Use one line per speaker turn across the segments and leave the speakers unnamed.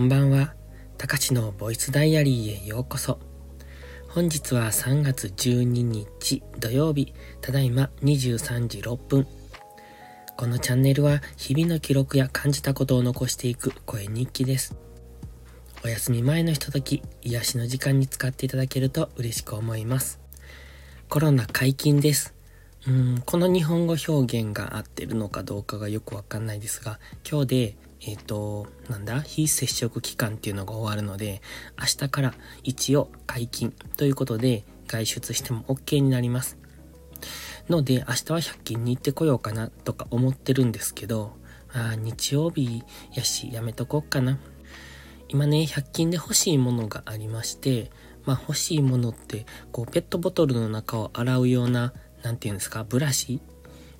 こんばんは。たかしのボイスダイアリーへようこそ。本日は3月12日土曜日、ただいま23時6分。このチャンネルは日々の記録や感じたことを残していく声日記です。お休み前のひととき、癒しの時間に使っていただけると嬉しく思います。コロナ解禁です。うん、この日本語表現が合ってるのかどうかがよくわかんないですが、今日で、えっ、ー、と、なんだ、非接触期間っていうのが終わるので、明日から一応解禁ということで、外出しても OK になります。ので、明日は100均に行ってこようかなとか思ってるんですけど、あ日曜日やし、やめとこうかな。今ね、100均で欲しいものがありまして、まあ欲しいものって、こう、ペットボトルの中を洗うようななんて言うんですか、ブラシ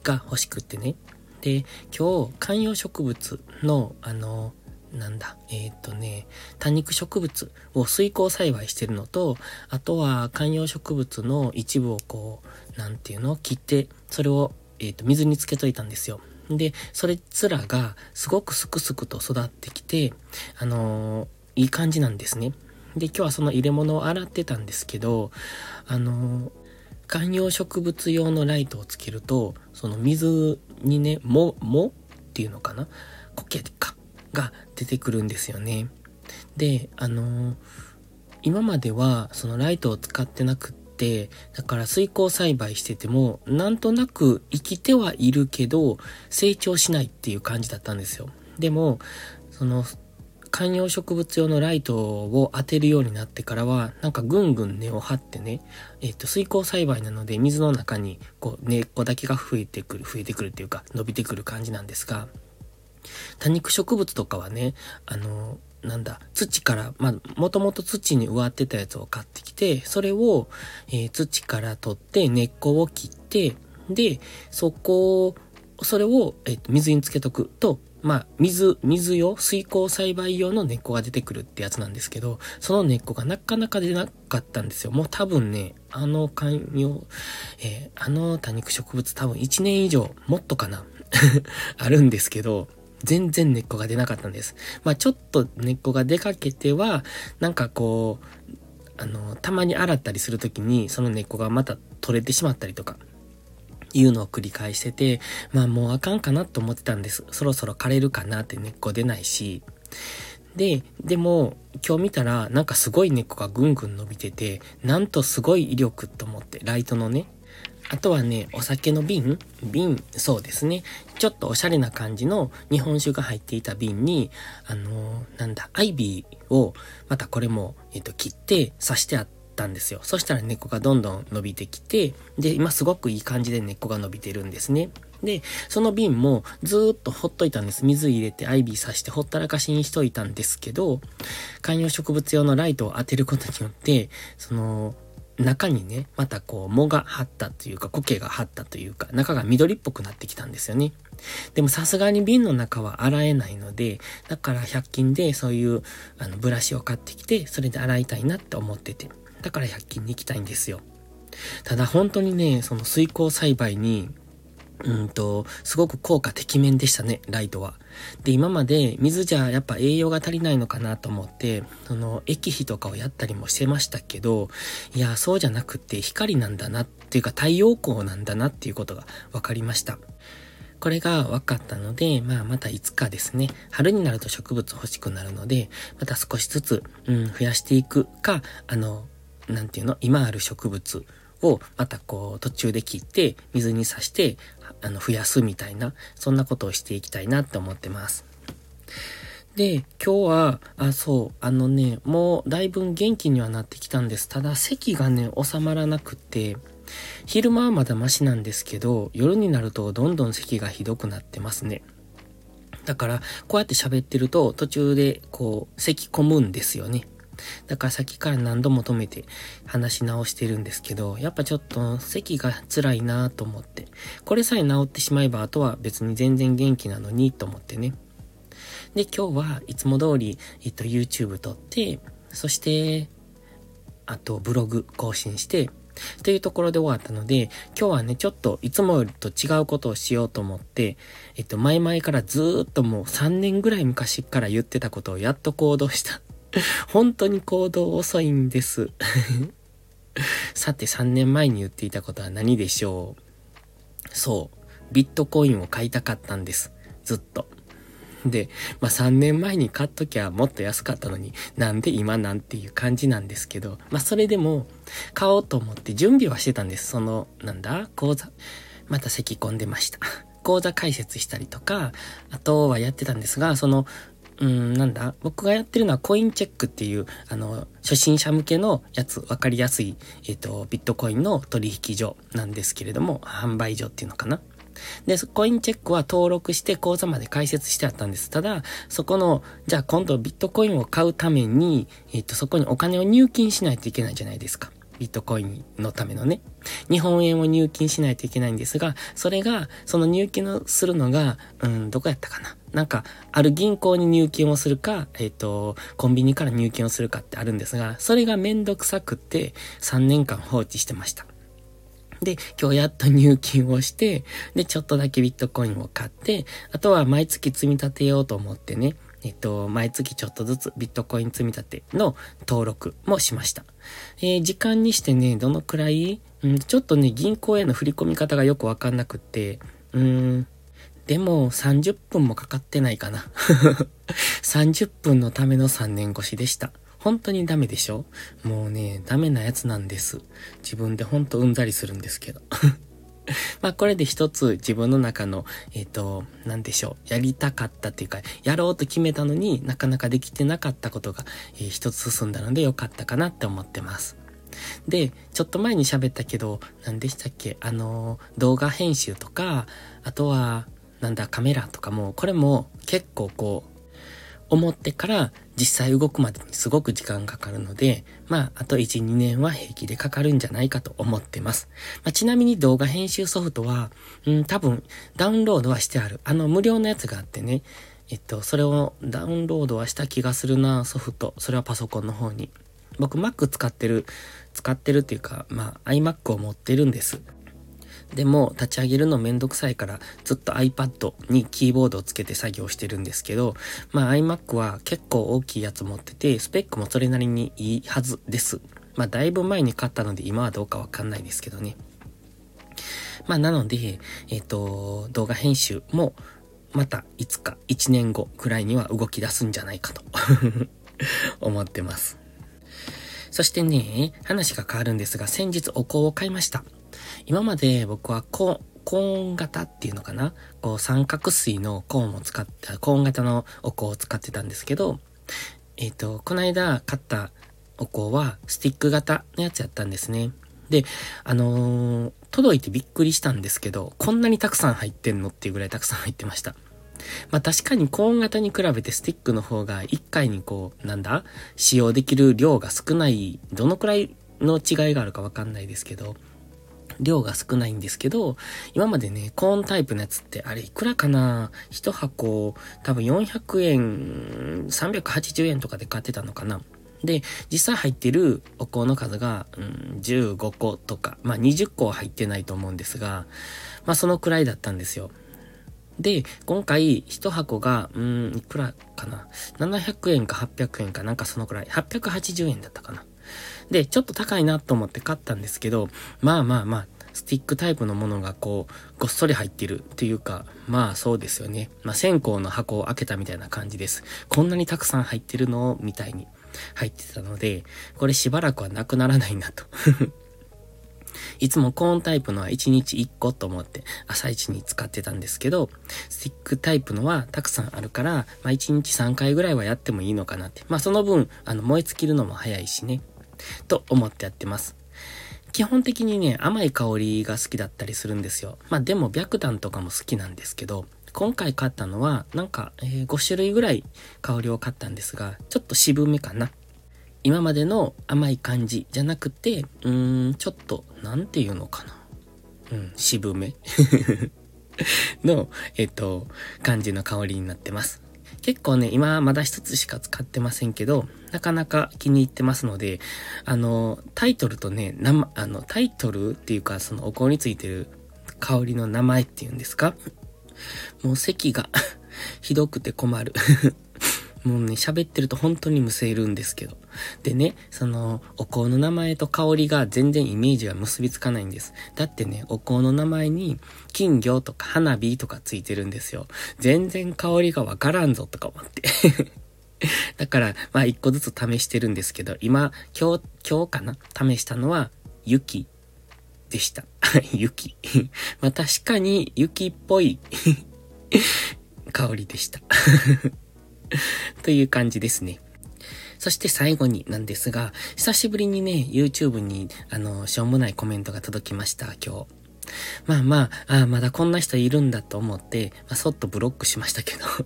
が欲しくってね。で、今日、観葉植物の、あの、なんだ、えー、っとね、多肉植物を水耕栽培してるのと、あとは観葉植物の一部をこう、なんていうの切って、それを、えー、っと、水につけといたんですよ。で、それつらがすごくすくすくと育ってきて、あのー、いい感じなんですね。で、今日はその入れ物を洗ってたんですけど、あの観葉植物用のライトをつけると、その水にね、も、もっていうのかな？コケか、が出てくるんですよね。で、あのー、今まではそのライトを使ってなくって、だから水耕栽培してても、なんとなく生きてはいるけど、成長しないっていう感じだったんですよ。でも、その観葉植物用のライトを当てるようになってからは、なんかぐんぐん根を張ってね、えっ、ー、と、水耕栽培なので水の中にこう根っこだけが増えてくる、増えてくるっていうか伸びてくる感じなんですが、多肉植物とかはね、あの、なんだ、土から、まあ、もともと土に植わってたやつを買ってきて、それを、えー、土から取って根っこを切って、で、そこをそれを、えー、と水につけとくと、まあ、水、水用、水耕栽培用の根っこが出てくるってやつなんですけど、その根っこがなかなか出なかったんですよ。もう多分ね、あの観葉、えー、あの多肉植物多分1年以上、もっとかな あるんですけど、全然根っこが出なかったんです。まあちょっと根っこが出かけては、なんかこう、あの、たまに洗ったりするときに、その根っこがまた取れてしまったりとか、いうのを繰り返してて、まあもうあかんかなと思ってたんです。そろそろ枯れるかなって根っこ出ないし。で、でも今日見たらなんかすごい根っこがぐんぐん伸びてて、なんとすごい威力と思って、ライトのね。あとはね、お酒の瓶瓶、そうですね。ちょっとおしゃれな感じの日本酒が入っていた瓶に、あのー、なんだ、アイビーを、またこれも、えっ、と、切って刺してあって、ったんですよ。そしたら根っこがどんどん伸びてきて、で、今すごくいい感じで根っこが伸びてるんですね。で、その瓶もずっとほっといたんです。水入れてアイビー刺してほったらかしにしといたんですけど、観葉植物用のライトを当てることによって、その、中にね、またこう、藻が張ったというか、苔が張ったというか、中が緑っぽくなってきたんですよね。でもさすがに瓶の中は洗えないので、だから100均でそういう、あの、ブラシを買ってきて、それで洗いたいなって思ってて。だから100均に行きたいんですよ。ただ本当にね、その水耕栽培に、うんと、すごく効果てきめんでしたね、ライトは。で、今まで水じゃやっぱ栄養が足りないのかなと思って、その液肥とかをやったりもしてましたけど、いや、そうじゃなくて光なんだなっていうか太陽光なんだなっていうことが分かりました。これが分かったので、まあまたいつかですね、春になると植物欲しくなるので、また少しずつ、うん、増やしていくか、あの、なんていうの、今ある植物をまたこう途中で切って水に刺してあの増やすみたいな、そんなことをしていきたいなって思ってます。で、今日は、あ、そう、あのね、もうだいぶ元気にはなってきたんです。ただ咳がね、収まらなくて、昼間はまだマシなんですけど、夜になるとどんどん咳がひどくなってますね。だから、こうやって喋ってると途中でこう、咳込むんですよね。だからさっきから何度も止めて話し直してるんですけど、やっぱちょっと咳が辛いなと思って、これさえ治ってしまえばあとは別に全然元気なのにと思ってね。で、今日はいつも通り、えっと、YouTube 撮って、そして、あとブログ更新して、というところで終わったので、今日はね、ちょっといつもよりと違うことをしようと思って、えっと、前々からずーっともう3年ぐらい昔から言ってたことをやっと行動した。本当に行動遅いんです。さて3年前に言っていたことは何でしょう？そう。ビットコインを買いたかったんです。ずっと。で、まあ3年前に買っときゃもっと安かったのに、なんで今なんていう感じなんですけど、まあそれでも買おうと思って準備はしてたんです。その、なんだ？講座？また咳込んでました。講座解説したりとか、あとはやってたんですが、その、うん、なんだ？僕がやってるのはコインチェックっていう、あの、初心者向けのやつ、わかりやすい、えっ、ー、と、ビットコインの取引所なんですけれども、販売所っていうのかな。で、コインチェックは登録して口座まで開設してあったんです。ただ、そこの、じゃあ今度ビットコインを買うために、えっ、と、そこにお金を入金しないといけないじゃないですか。ビットコインのためのね。日本円を入金しないといけないんですが、それが、その入金をするのが、うん、どこやったかな。なんか、ある銀行に入金をするか、えっ、ー、と、コンビニから入金をするかってあるんですが、それがめんどくさくて3年間放置してました。で、今日やっと入金をして、で、ちょっとだけビットコインを買って、あとは毎月積み立てようと思ってね、えっと、毎月ちょっとずつビットコイン積み立ての登録もしました。えー、時間にしてね、どのくらい、うん、ちょっとね、銀行への振り込み方がよくわかんなくって、うーん、でも30分もかかってないかな。30分のための3年越しでした。本当にダメでしょ？もうね、ダメなやつなんです。自分でほんとうんざりするんですけど。まあこれで一つ自分の中の、えっ、ー、と、なんでしょう？やりたかったっていうか、やろうと決めたのになかなかできてなかったことが、えー、一つ進んだのでよかったかなって思ってます。で、ちょっと前に喋ったけど、何でしたっけ？あの、動画編集とか、あとは、なんだ、カメラとかも、これも結構こう、思ってから実際動くまでにすごく時間かかるので、まあ、あと1、2年は平気でかかるんじゃないかと思ってます。まあ、ちなみに動画編集ソフトは、うん、多分ダウンロードはしてある。あの無料のやつがあってね、えっと、それをダウンロードはした気がするな、ソフト。それはパソコンの方に。僕 Mac 使ってる、使ってるっていうか、まあ iMac を持ってるんです。でも立ち上げるのめんどくさいからずっと iPad にキーボードをつけて作業してるんですけど、まあ iMac は結構大きいやつ持ってて、スペックもそれなりにいいはずです。まあだいぶ前に買ったので今はどうかわかんないですけどね。まあなので、えっ、ー、と、動画編集もまたいつか1年後くらいには動き出すんじゃないかと 思ってます。そしてね、話が変わるんですが、先日お香を買いました。今まで僕はコーン、コーン型っていうのかな？こう三角錐のコーンを使った、コーン型のお香を使ってたんですけど、えっ、ー、と、この間買ったお香はスティック型のやつやったんですね。で、あのー、届いてびっくりしたんですけど、こんなにたくさん入ってんのっていうぐらいたくさん入ってました。まあ確かにコーン型に比べてスティックの方が1回にこう、なんだ？使用できる量が少ない、どのくらいの違いがあるかわかんないですけど、量が少ないんですけど、今までね、コーンタイプのやつって、あれいくらかな？一箱、多分400円、380円とかで買ってたのかな？で、実際入ってるお香の数が、うん、15個とか、まあ20個は入ってないと思うんですが、まあそのくらいだったんですよ。で、今回一箱が、うん、いくらかな ?700 円か800円かなんかそのくらい。880円だったかな。で、ちょっと高いなと思って買ったんですけど、まあまあまあ、スティックタイプのものがこう、ごっそり入ってるっていうか、まあそうですよね。まあ線香の箱を開けたみたいな感じです。こんなにたくさん入ってるのみたいに入ってたので、これしばらくはなくならないなと いつもコーンタイプのは1日1個と思って朝一に使ってたんですけど、スティックタイプのはたくさんあるから、まあ1日3回ぐらいはやってもいいのかなって。まあその分、あの燃え尽きるのも早いしね。と思ってやってます。基本的にね、甘い香りが好きだったりするんですよ。まあでも白檀とかも好きなんですけど、今回買ったのは、なんか、えー、5種類ぐらい香りを買ったんですが、ちょっと渋めかな。今までの甘い感じじゃなくて、うーん、ちょっと、なんていうのかな。うん、渋め の、えっと、感じの香りになってます。結構ね、今まだ一つしか使ってませんけど、なかなか気に入ってますので、あの、タイトルとね、なま、あの、タイトルっていうか、そのお香についてる香りの名前っていうんですか？もう咳が ひどくて困る。もうね、喋ってると本当にむせるんですけど。でね、その、お香の名前と香りが全然イメージが結びつかないんです。だってね、お香の名前に、金魚とか花火とかついてるんですよ。全然香りがわからんぞとか思って だから、まあ一個ずつ試してるんですけど、今、今日、今日かな？試したのは、雪でした。雪。まあ確かに雪っぽい香りでした という感じですね。そして最後になんですが、久しぶりにね、YouTube に、あの、しょうもないコメントが届きました、今日。まあまあ、ああ、まだこんな人いるんだと思って、まあ、そっとブロックしましたけど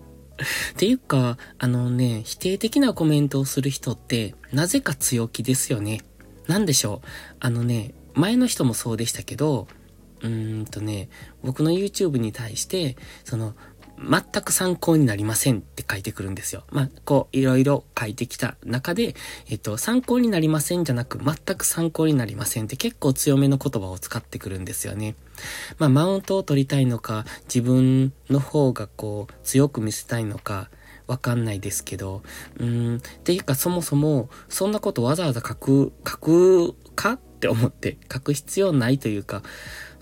っていうか、あのね、否定的なコメントをする人って、なぜか強気ですよね。なんでしょう。あのね、前の人もそうでしたけど、うーんとね、僕の YouTube に対して、その、全く参考になりませんって書いてくるんですよ。まあ、こう、いろいろ書いてきた中で、えっと、参考になりませんじゃなく、全く参考になりませんって結構強めの言葉を使ってくるんですよね。まあ、マウントを取りたいのか、自分の方がこう、強く見せたいのか、わかんないですけど、うん、っていうかそもそも、そんなことわざわざ書く、書くか？って思って書く必要ないというか、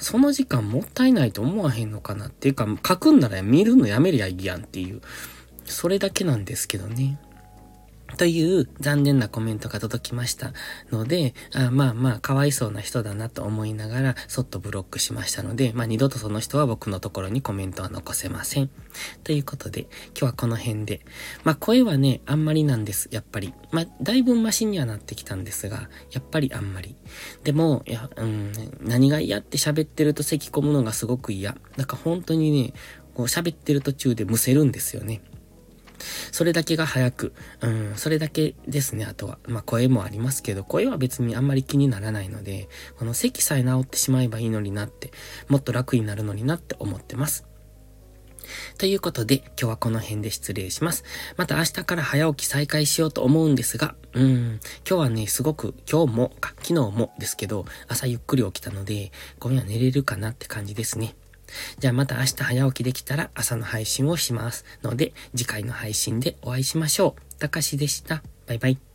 その時間もったいないと思わへんのかなっていうか、書くんなら見るのやめりゃいいやんっていう、それだけなんですけどね。という残念なコメントが届きましたので、あまあまあ、かわいそうな人だなと思いながら、そっとブロックしましたので、まあ二度とその人は僕のところにコメントは残せません。ということで、今日はこの辺で。まあ声はね、あんまりなんです、やっぱり。まあ、だいぶマシにはなってきたんですが、やっぱりあんまり。でも、いや、うん、何が嫌って喋ってると咳込むのがすごく嫌。なんか本当にね、こう喋ってる途中でむせるんですよね。それだけが早く、うん、それだけですね、あとは。まあ、声もありますけど、声は別にあんまり気にならないので、この咳さえ治ってしまえばいいのになって、もっと楽になるのになって思ってます。ということで、今日はこの辺で失礼します。また明日から早起き再開しようと思うんですが、うん、今日はね、すごく、今日も、か、昨日もですけど、朝ゆっくり起きたので、今夜寝れるかなって感じですね。じゃあまた明日早起きできたら朝の配信をしますので、次回の配信でお会いしましょう。たかしでした。バイバイ。